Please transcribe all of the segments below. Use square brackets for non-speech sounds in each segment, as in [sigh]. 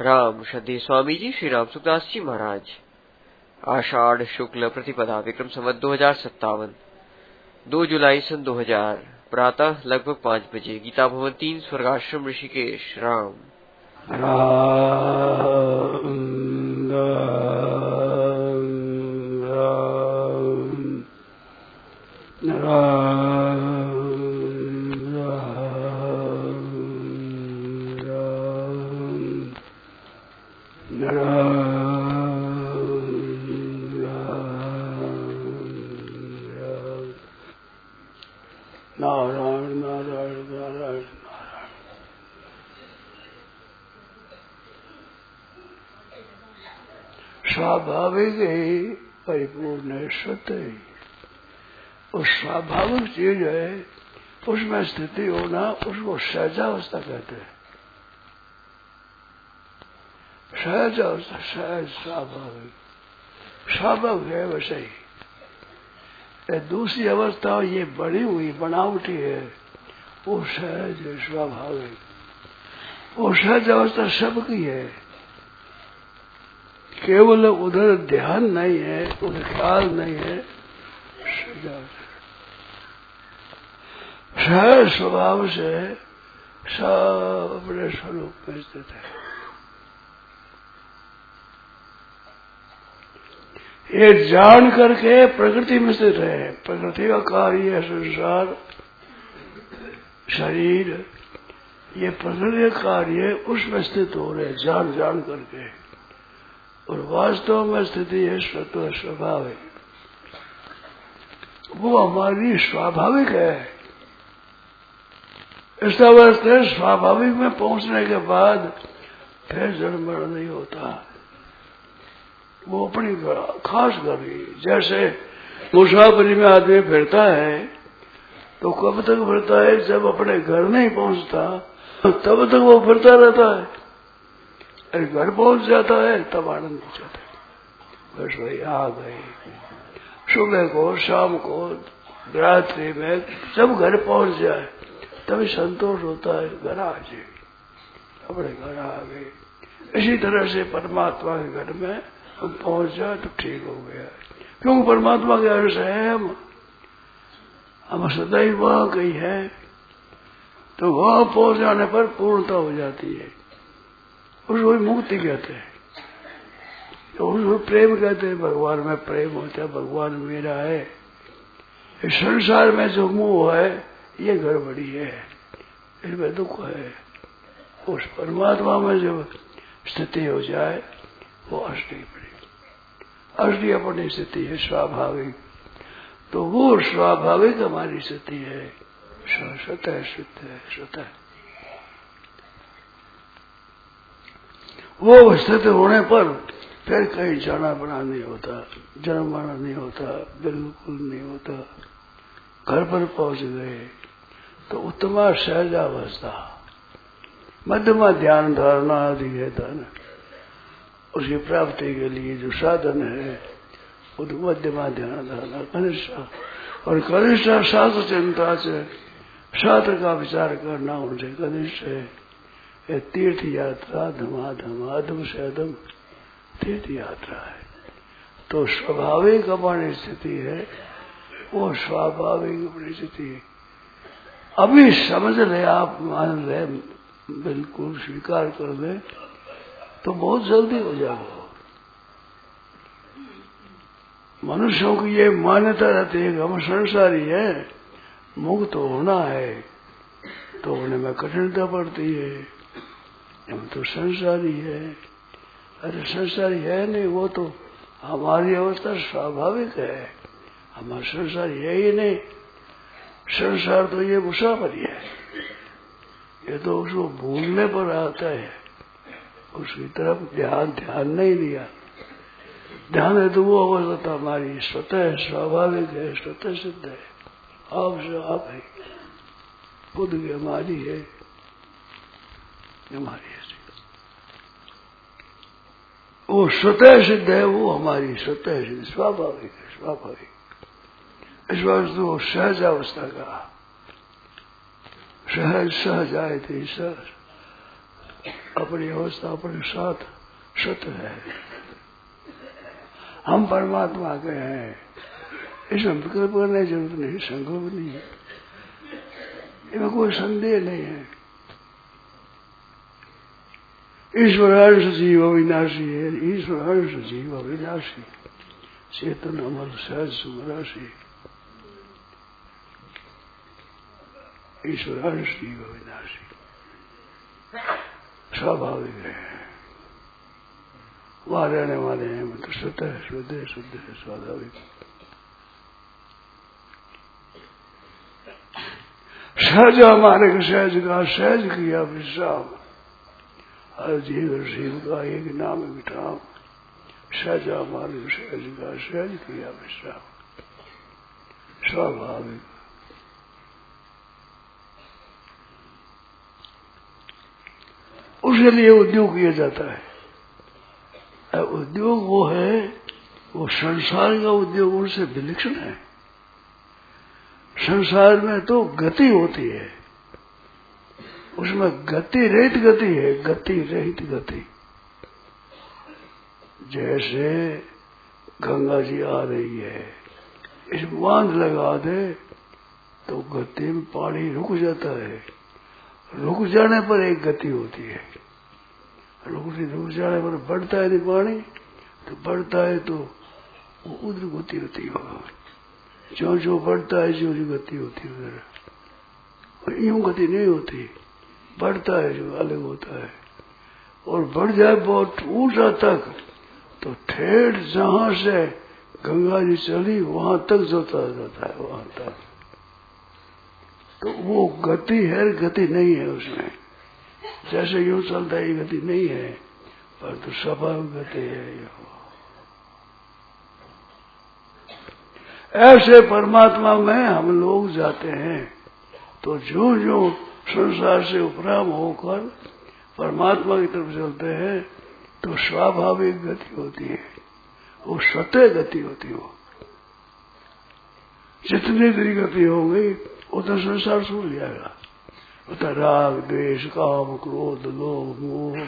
राम श्रद्धे स्वामी जी, श्री राम सुखदास जी महाराज। आषाढ़ शुक्ल प्रतिपदा विक्रम संवत दो हज़ार सत्तावन। दो जुलाई सन दो हज़ार, प्रातः लगभग पाँच बजे, गीता भवन तीन, स्वर्गाश्रम ऋषिकेश, राम। राम। स्वाभाविक ही परिपूर्ण है सत्य। ही उस स्वाभाविक चीज़ है, उसमें स्थिति होना, उसको सहजावस्था कहते हैं। सहज अवस्था सहज स्वाभाविक। स्वाभाविक है वैसे ही दूसरी अवस्था ये बड़ी हुई, बनावटी है। वो सहज है, स्वाभाविक। वो सहज अवस्था सबकी है। केवल उधर ध्यान नहीं है, उधर ख्याल नहीं है। सहज स्वभाव से सब अपने स्वरूप में स्थित है। ये जान करके प्रकृति में स्थित है। प्रकृति का कार्य संसार, शरीर। ये प्रकृति का कार्य उसमें स्थित हो रहे जान जान करके। और वास्तव में स्थिति है स्वतः स्वाभाविक। वो हमारी स्वाभाविक है। इस अवस्था स्वाभाविक में पहुँचने के बाद फिर जन्म नहीं होता। वो अपनी खास गरी जैसे मुसाफरी में आदमी फिरता है तो कब तक फिरता है? जब अपने घर नहीं पहुँचता, तब तक वो फिरता रहता है। अरे घर पहुँच जाता है, तब आनंद हो जाता है। बस भाई आ गए। सुबह को, शाम को, रात्रि में जब घर पहुँच जाए तभी संतोष होता है, घर आ जाए। अपने घर आ गए। इसी तरह से परमात्मा के घर में हम पहुँच जाए तो ठीक हो गया। क्योंकि परमात्मा के अंश है हम? हम सदैव वहाँ कहीं है। तो वहाँ पहुँच जाने पर पूर्णता हो जाती है। उसको मुक्ति कहते हैं। उसको प्रेम कहते हैं, भगवान में प्रेम होता है, भगवान मेरा है। इस संसार में जो मुँह है, ये गड़बड़ी है। इसमें दुख है। उस परमात्मा में जब स्थिति हो जाए, वो अष्टी पड़ी अष्टी अपनी स्थिति है, स्वाभाविक। तो वो स्वाभाविक हमारी स्थिति है। स्वतः है स्वतः वो स्थिति होने पर फिर कहीं जाना बना नहीं होता, जन्म बना नहीं होता, बिल्कुल नहीं होता। घर पर पहुँच गए तो उत्तमा सहजावस्था मध्यमा ध्यान धारणा आदि है धन। उसकी प्राप्ति के लिए जो साधन है वो मध्यमा ध्यान धारणा, कनिष्ठा। और कनिष्ठा शास्त्र चिंता से शास्त्र का विचार करना उनसे कनिष्ठ है। ये तीर्थ यात्रा धमा धमाधम से अधम तीर्थ यात्रा है। तो स्वाभाविक हमारी स्थिति है, वो स्वाभाविक अपनी स्थिति है। अभी समझ ले आप, मान ले बिल्कुल स्वीकार कर ले तो बहुत जल्दी हो जाओ। मनुष्यों की ये मान्यता रहती है कि हम संसारी है, मुक्त होना है तो होने में कठिनता पड़ती है। हम तो संसारी है अरे संसारी है नहीं वो तो हमारी अवस्था स्वाभाविक है हमारा संसार है ही नहीं संसार तो ये मुसाफरी है ये तो उसको भूलने पर आता है उसकी तरफ़ ध्यान ध्यान नहीं दिया ध्यान है तो वो अवस्था हमारी स्वतः स्वाभाविक है स्वतः सिद्ध है आप से आप है खुद की हमारी है हमारी वो स्वतः सिद्ध है, वो हमारी स्वतः सिद्ध, स्वाभाविक है, स्वाभाविक। इस वस्तु वो सहज अवस्था का सहज सहज आए थे, सहज। अपनी अवस्था अपने साथ सत्य है। हम परमात्मा के हैं। इसमें विकल्प करने की ज़रूरत नहीं संकल्प नहीं है। इसमें कोई संदेह नहीं है। ईश्वर अंश जीव अविनाशी है ईश्वर अंश जीव अविनाशी चेतन अमल सहज सुमराशी ईश्वर अंश जीव अविनाशी स्वाभाविक है वहाँ रहने वाले हैं मतलब शुद्ध है शुद्ध है शुद्ध है स्वाभाविक सहज हमारे सहज का सहज किया विश्राम हर जीव शिव का एक नाम विठाम सहज हमारे सहज का सहज किया विश्राम। स्वाभाविक। उसके लिए उद्योग किया जाता है। उद्योग वो है, वो संसार का उद्योग उनसे विलक्षण है। संसार में तो गति होती है। उसमें गति रहित गति है, गति रहित गति। जैसे गंगा जी आ रही है, इस बाँध लगा दे तो गति में पानी रुक जाता है। रुक जाने पर एक गति होती है। रुक रुक जाने पर बढ़ता है पानी तो बढ़ता है तो वो उधर गति होती होगा जो जो बढ़ता है जो जो गति होती है उधर। यूँ गति नहीं होती। बढ़ता है, जो अलग होता है। और बढ़ जाए बहुत ऊँचा तक तो ठेठ जहाँ से गंगा जी चली, वहाँ तक जोता जाता है, वहाँ तक। तो वो गति है, गति नहीं है उसमें। जैसे यूँ चलता है गति नहीं है, पर तो स्वभाव गति है ऐसे परमात्मा में हम लोग जाते हैं तो जो जो संसार से उपराम होकर परमात्मा की तरफ़ चलते हैं तो स्वाभाविक गति होती है। वो सत्य गति होती है। जितनी देरी गति होगी उतना संसार छूट जाएगा। उतना राग, द्वेष, काम, क्रोध, लोभ, मोह,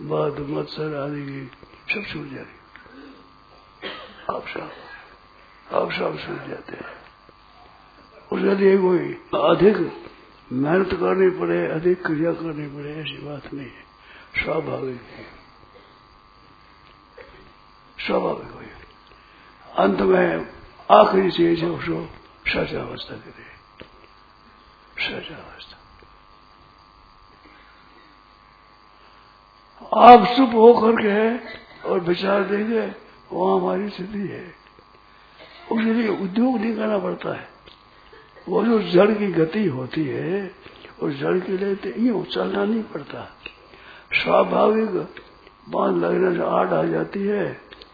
मद, मत्सर आदि की सब छूट जाएगी आप सब आप सब छूट जाते हैं। उसके लिए कोई अधिक मेहनत करनी पड़े, अधिक क्रिया करनी पड़े, ऐसी बात नहीं है। स्वाभाविक है। स्वाभाविक हो अंत में आखिरी चीज़ है, उसको सचावस्था करे सचावस्था आप चुप होकर के और विचार देंगे, वहाँ हमारी स्थिति है। उसके लिए उद्योग नहीं करना पड़ता है। वो जो जड़ की गति होती है उस जड़ के लिए तो यूँ चलना नहीं पड़ता। स्वाभाविक बाँध लगने से आड़ आ जाती है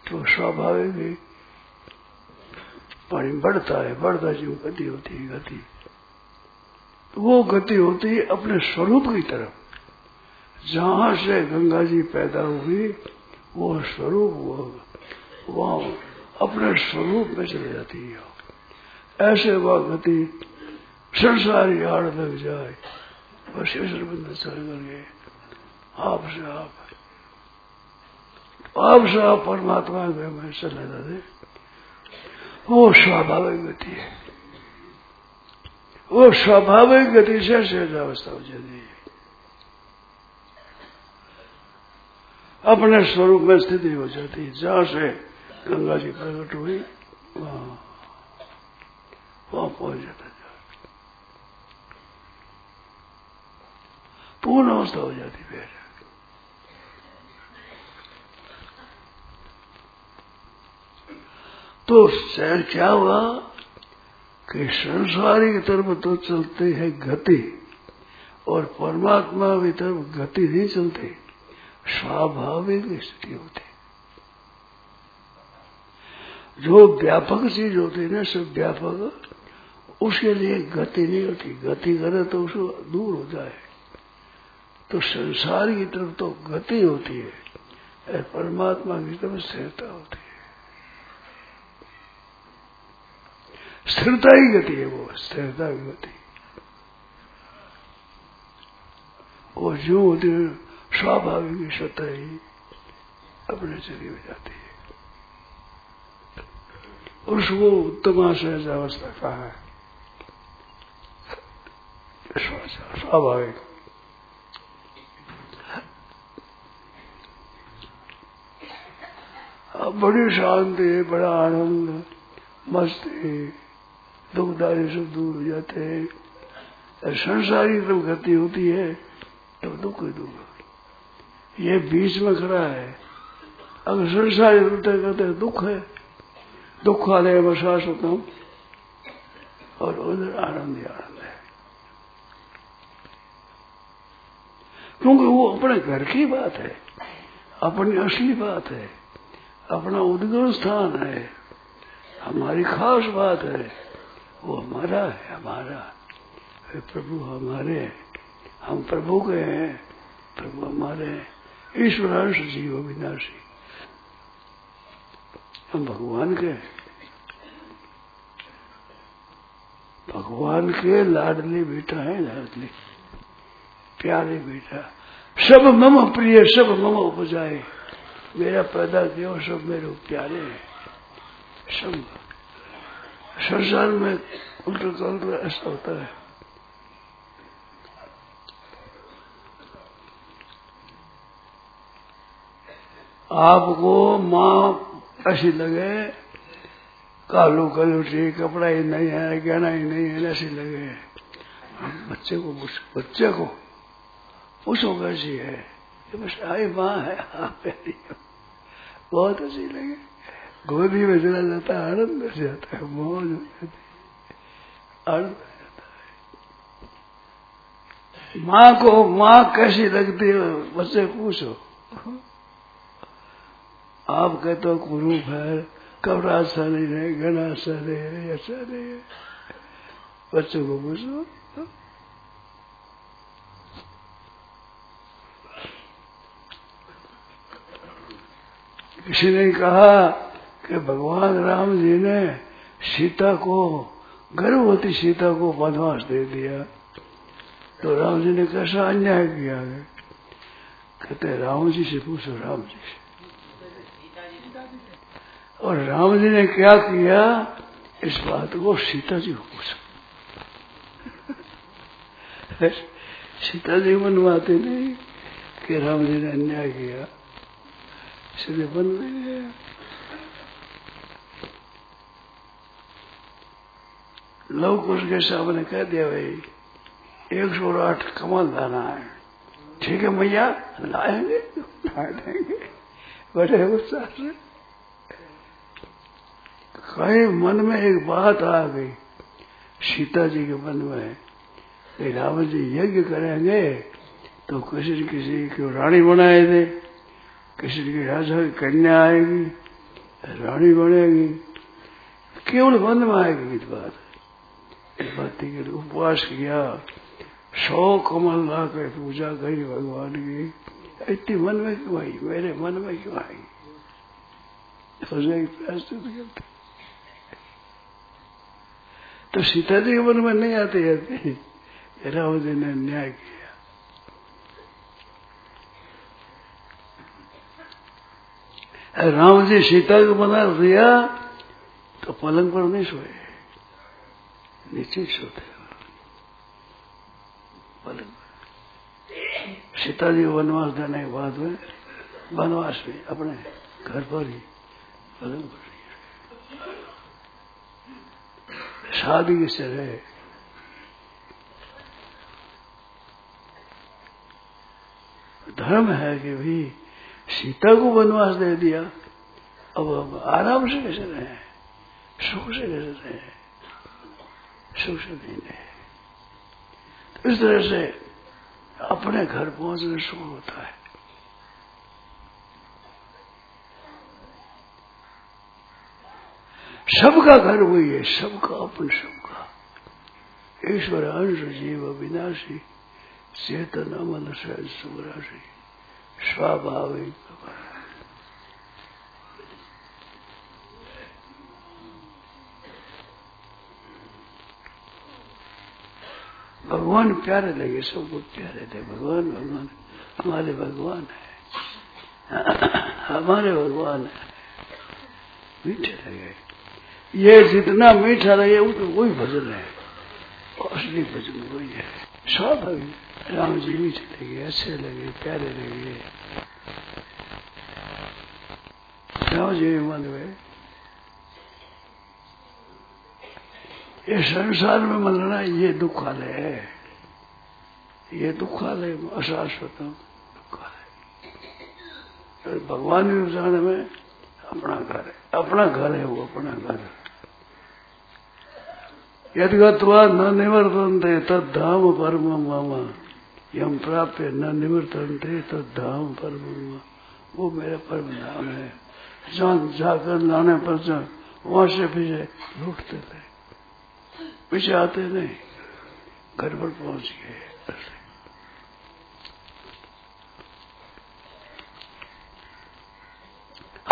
तो स्वाभाविक ही पानी बढ़ता है, बढ़ता जो गति होती है, गति। वो गति होती है अपने स्वरूप की तरफ़। जहाँ से गंगा जी पैदा हुई, वो स्वरूप वो वहाँ अपने स्वरूप में चले जाती है। ऐसे वह गति संसारी आड़ लग जाए। बस ईश्वर बंद चल गए आप से आप आप से आप परमात्मा में चले जाते वो स्वाभाविक गति है। वो स्वाभाविक गति से सहज अवस्था हो जाती है। अपने स्वरूप में स्थिति हो जाती है। जहाँ से गंगा जी प्रकट हुई, वहाँ। वहाँ पहुँच जाता पूर्ण अवस्था हो जाती फिर तो शहर क्या हुआ? कि संसारी की तरफ़ तो चलते हैं गति और परमात्मा की तरफ़ गति नहीं चलती। स्वाभाविक स्थिति होती जो व्यापक चीज़ होती है ना, सब व्यापक उसके लिए गति नहीं होती। गति करे तो उसको दूर हो जाए। तो संसार की तरफ़ तो गति होती है। परमात्मा की तरफ़ स्थिरता होती है। स्थिरता ही गति है वो, स्थिरता की गति। वो जो होती है, स्वाभाविक स्वतः ही अपने चली हो जाती है। उसको उत्तम सहज अवस्था कहा है। स्वाभाविक। बड़ी शांति, बड़ा आनंद, मस्ती दुखदारी से दूर हो जाते हैं। संसारी जब गति होती है, तब तो दुख ही दुख। ये बीच में खड़ा है। अगर संसारी होते कहते दुख है, दुख वाले में हूँ और उधर आनंद ही आनंद है क्योंकि वो अपने घर की बात है, अपनी असली बात है, अपना उद्गम स्थान है, हमारी खास बात है, वो हमारा है, हमारा प्रभु हमारे हम प्रभु के हैं, प्रभु हमारे हैं। ईश्वरांश जीव विनाशी हम भगवान के हैं। भगवान के लाडली बेटा है, लाडली। प्यारे बेटा, सब मम प्रिय, सब मम उपजाए। मेरा पैदा किया, सब मेरे प्यारे हैं। सब संसार में उल्टा तो ऐसा होता है। आपको माँ ऐसी लगे, कालू कलूटी कपड़ा ही नहीं है, गहना ही नहीं है, ऐसी लगे। बच्चे को बच्चे को पूछो कैसी है। कि बस आई माँ है हाँ प्यारी बहुत अच्छी लगे। गोदी में चला जाता है, आनंद हो जाता है, मौज हो जाती है, आनंद हो जाता है। माँ को, माँ कैसी लगती है बच्चे पूछो। आप कहते हो कुरूप है कपड़ा अच्छा नहीं है अच्छा नहीं है अच्छा नहीं है। बच्चों को पूछो। किसी ने कहा कि भगवान राम जी ने सीता को, गर्भवती सीता को वनवास दे दिया। तो राम जी ने कैसा अन्याय किया? है कहते, राम जी से पूछो, राम जी से। और राम जी ने क्या किया? इस बात को सीता जी को पूछो। [laughs] सीता जी मनवाते नहीं कि राम जी ने अन्याय किया। इसलिए बन नहीं गया। लोग उसके सामने कह दिया, भाई, एक सौ आठ कमल लाना है। ठीक है मैया लाएँगे ला देंगे बड़े उत्साह से कहीं मन में एक बात आ गई, सीता जी के मन में, कि राम जी यज्ञ करेंगे तो किसी न किसी को रानी बनाए थे किसी की राजा की कन्या आएगी, रानी बनेगी। केवल मन में आएगी इस बात? इस बात के उपवास किया। सौ कमल ला कर पूजा करी भगवान की। इतनी मन में क्यों आई? मेरे मन में क्यों आई? की प्रयास करते तो सीता जी के मन में नहीं आते जाती राम जी ने न्याय किया। राम जी सीता को बना दिया तो पलंग पर नहीं सोए। नीचे सोते। पलंग। सीता जी वनवास देने के बाद में, वनवास में, अपने घर पर ही पलंग पर शादी से रहे धर्म है कि भी सीता को वनवास दे दिया। अब हम आराम से कैसे रहे? सुख से कैसे रहे? सुख से नहीं रहे। तो इस तरह से अपने घर पहुँचने सुख होता है। सबका घर वही है, सबका अपन सबका। ईश्वर अंश जीव विनाशी चेतन अमन सहज सुराशि स्वाभाविक। भगवान प्यारे लगे, सबको प्यारे थे। भगवान भगवान, हमारे भगवान है। हमारे भगवान है। मीठे लगे। ये जितना मीठा लगे वो तो वही भजन है असली भजन वही है। स्वाभाविक। राम जी मीठे लगे अच्छे लगे, प्यारे लगे। राम जी मन में, ये संसार में मरना ये दुखालय है। ये दुखालय अशाश्वतम दुखालय। भगवान के जाने में अपना घर है, अपना घर है वो, अपना घर। यदि गत्वा न निवर्तनते तद धाम परम मामा। यम प्राप्त न निवर्तनते तद धाम परम वो मेरा परम धाम है। जहाँ जाकर लाने पर वहाँ से पीछे लूटते थे। पीछे आते नहीं। घर पर पहुँच गए।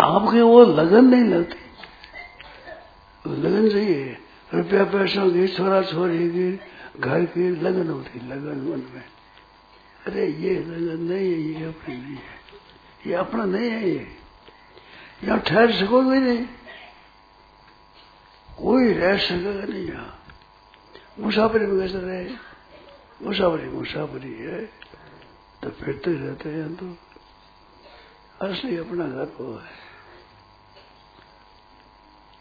आपके वो लगन नहीं लगती। लगन चाहिए। रुपया पैसों की छोरा छोरी की घर की लगन होती लगन मन में। अरे ये लगन नहीं है, ये अपनी नहीं है। ये अपना नहीं है ये। यहाँ ठहर सकोगे नहीं। कोई रह सकेगा नहीं यहाँ। मुसाफरी में कैसे रहे? मुसाफरी मुसाफरी है। तो फिरते रहते हैं तो असली अपना घर वो है।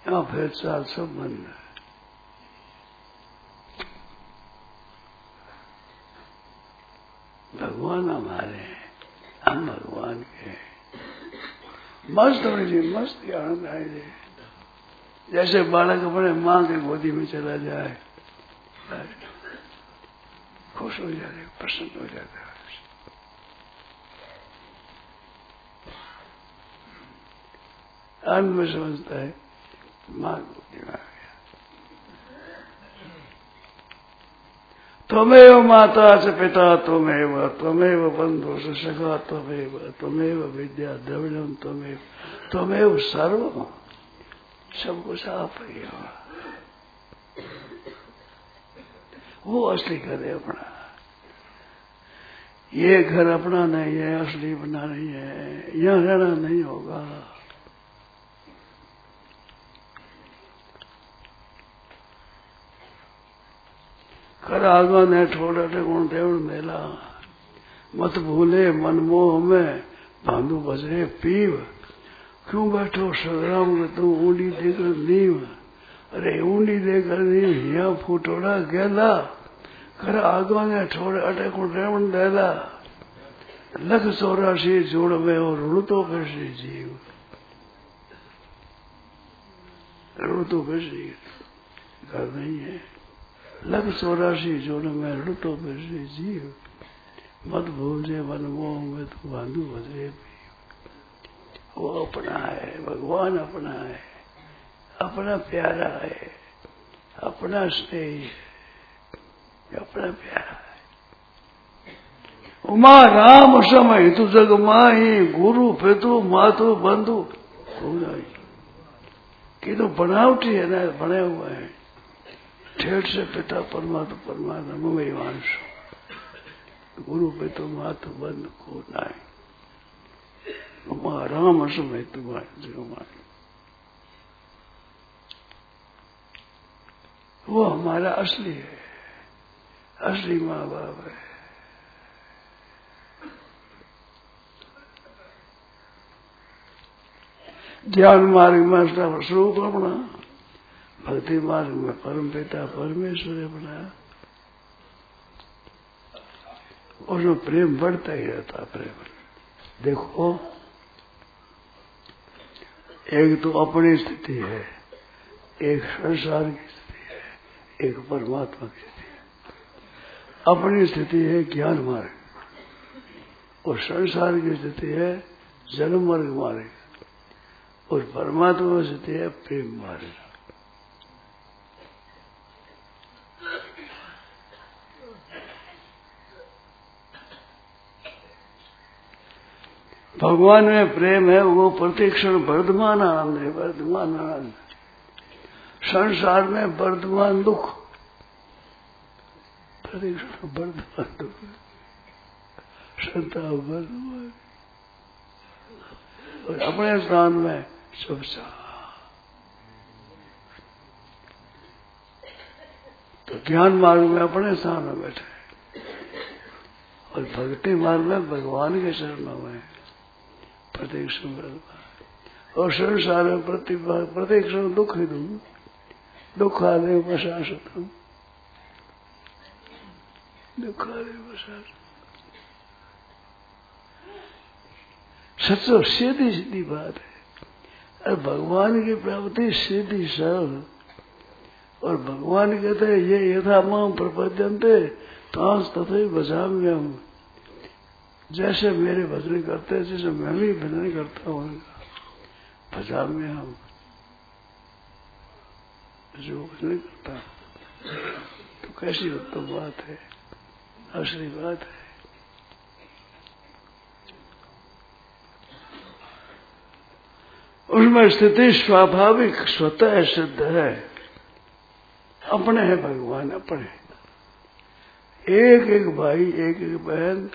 यहाँ फिर चाल सब बंद है। भगवान हमारे हैं, हम भगवान के हैं। मस्त होने जी मस्त आनंद आए जी जैसे बालक अपने माँ के गोदी में चला जाए, खुश हो जाते प्रसन्न हो जाता है। में समझता है, माँ गोदी में आ गया त्वमेव माता च पिता त्वमेव त्वमेव बंधु सखा त्वमेव त्वमेव विद्या द्रविणम त्वमेव त्वमेव सर्व। सब कुछ आप ही हो वो असली घर है अपना। ये घर अपना नहीं है, असली बना नहीं है। यहाँ रहना नहीं होगा। कर आगा ने ठोड़ा गुण देवण मेला। मत भूले मनमोह में भांडू बजरे पीव। क्यों बैठो संग्राम में तू ऊंडी देकर नीव? अरे ऊंडी देकर नीव यहाँ फूटोड़ा गेला। कर आगा ने ठोड़े अटे गुण देवण देला लख चौरासी जोड़ में और ऋण तो कैसे जीव। ऋण तो कैसे घर नहीं है। लग चौरासी जोड़ में ऋण तो कैसे जीव मत भूल मन मोह में तो बांधू बजरे वो अपना है, भगवान अपना है। अपना प्यारा है, अपना स्नेह है, अपना प्यारा है। उमा राम समय तू जग माही, गुरु पितु मातु, बंधु। कि तो बनावटी है ना, बने हुए हैं। ठेठ से पिता परमात्मा परमात्मा, में वांश गुरु पितु मातु बंद को उमा राम समय तुम्हारे जग माही वो हमारा असली है। असली माँ बाप है। ध्यान मार्ग में स्वरूप अपना। भक्ति मार्ग में परम पिता परमेश्वर बनाया। और जो प्रेम बढ़ता ही रहता प्रेम। देखो, एक तो अपनी स्थिति है, एक संसार की स्थिति है, एक परमात्मा की स्थिति है। अपनी स्थिति है ज्ञान मार्ग। और संसार की स्थिति है जन्म मार्ग मार्ग। और परमात्मा की स्थिति है प्रेम मार्ग। भगवान में प्रेम है, वो प्रतिक्षण वर्धमान आनंद है, वर्धमान आनंद। संसार में वर्धमान दुख। प्रतिक्षण वर्धमान दुख। श्रद्धा भगवान और अपने स्थान में चुपचाप तो ज्ञान मार्ग में अपने स्थान में बैठे। और भक्ति मार्ग में भगवान के चरणों में। प्रत्येक और संसार में प्रति प्रत्येक क्षण दुख ही दूँ दुख आदि वशासत हूँ दुख सचो सीधी सीधी बात है। अरे भगवान की प्राप्ति सीधी सरल और भगवान कहते हैं, ये यथा माम प्रपद्यंते तांस तथे हम जैसे मेरे भजन करते हैं जैसे मैं भी भजन करता हूँ भजा में हम जो भजन करता तो कैसी उत्तम बात है असली बात है। उसमें स्थिति स्वाभाविक, स्वतः सिद्ध है। अपने है भगवान, अपने एक एक भाई एक एक बहन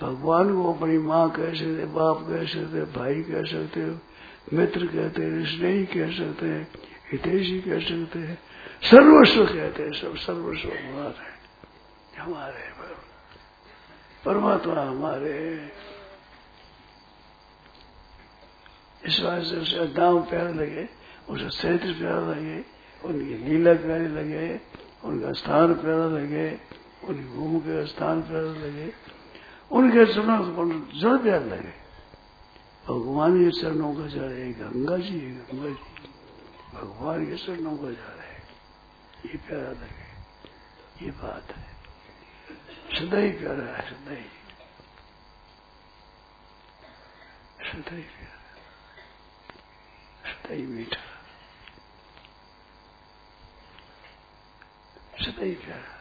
भगवान को अपनी माँ कह सकते बाप कह सकते भाई कह सकते मित्र कहते हैं स्नेही कह सकते हैं, हितेशी कह सकते हैं। सर्वस्व कहते हैं सब, सर्वस्व हमारे हमारे परमात्मा हमारे इस बात से उसे दाम प्यारे लगे, उसे चरित्र प्यारा लगे, उनकी लीला प्यारी लगे, उनका स्थान प्यारा लगे, उनकी भूमि के स्थान प्यारा लगे। उनके चरणों जड़ प्यार लगे। भगवान के चरणों का जड़ है, गंगा जी गंगा जी। भगवान के चरणों का जड़ है। ये प्यारा लगे। ये बात है। सदैव प्यारा है सदैव सदैव प्यारा सदैव मीठा। सदैव प्यारा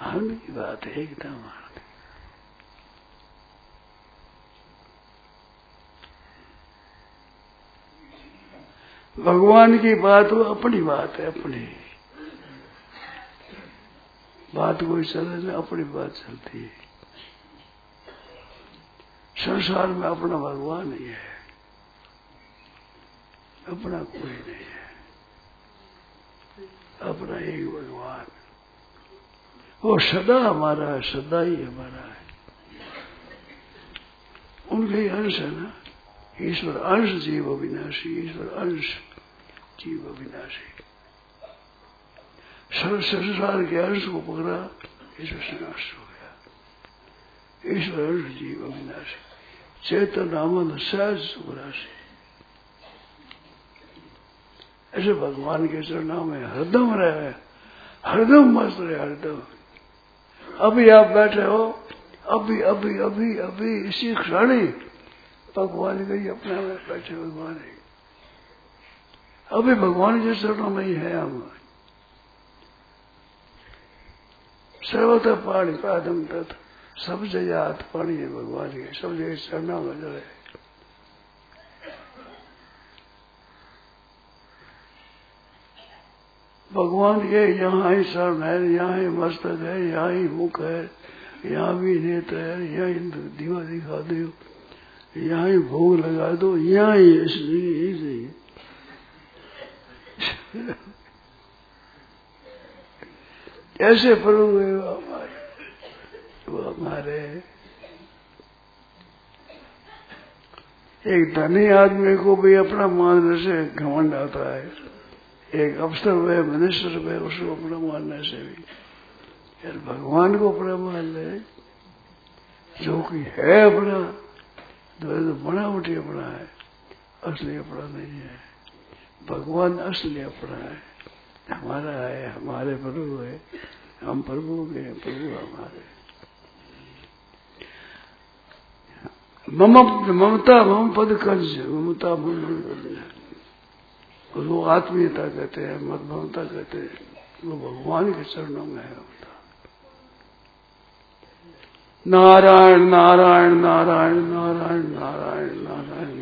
आनंद की बात है एकदम आनंद भगवान की बात वो अपनी बात है, अपनी। बात कोई चले ना अपनी बात चलती है। संसार में अपना भगवान नहीं है। अपना कोई नहीं है। अपना एक भगवान वो सदा हमारा है, सदा ही हमारा है। उनके अंश है ना, ईश्वर अंश जीव अविनाशी, ईश्वर अंश जीव अविनाशी। संसार के अंश को पकड़ा, ईश्वर से हो गया। ईश्वर अंश जीव अविनाशी, चेतन आनंद सहज सुराशि ऐसे भगवान के चरणों में हरदम रहे, हरदम मस्त रहे, हरदम। अभी आप बैठे हो, अभी अभी अभी अभी, इसी क्षण ही भगवान गई अपने में बैठे भगवान ही अभी भगवान के चरणों में ही है हम। सर्वतः पाणी पादम तथ सब जगह हाथ है भगवान के, सब जगह चरणों में जड़े भगवान के यहाँ ही शरण है, यहाँ ही मस्तक है, यहाँ ही मुख है, यहाँ भी नेत्र है, यहाँ ही दीवा दिखा दो, यहाँ ही भोग लगा दो, यहाँ ही यही कैसे प्रभु है हमारे वो हमारे एक धनी आदमी को भी अपना मानने से घमंड आता है। एक अफसर हुए मिनिस्टर हुए उसको अपना मानने से भी। यार भगवान को अपना मान ले जो कि है अपना तो बनावटी अपना है, असली अपना नहीं है। भगवान असली अपना है। हमारा है, हमारे प्रभु है, हम प्रभु के हैं, प्रभु हमारे। मम, ममता, मम पद कंज ममता, मम वो आत्मीयता कहते हैं मतभवता कहते हैं। वो भगवान के चरणों में है होता नारायण नारायण नारायण नारायण नारायण नारायण।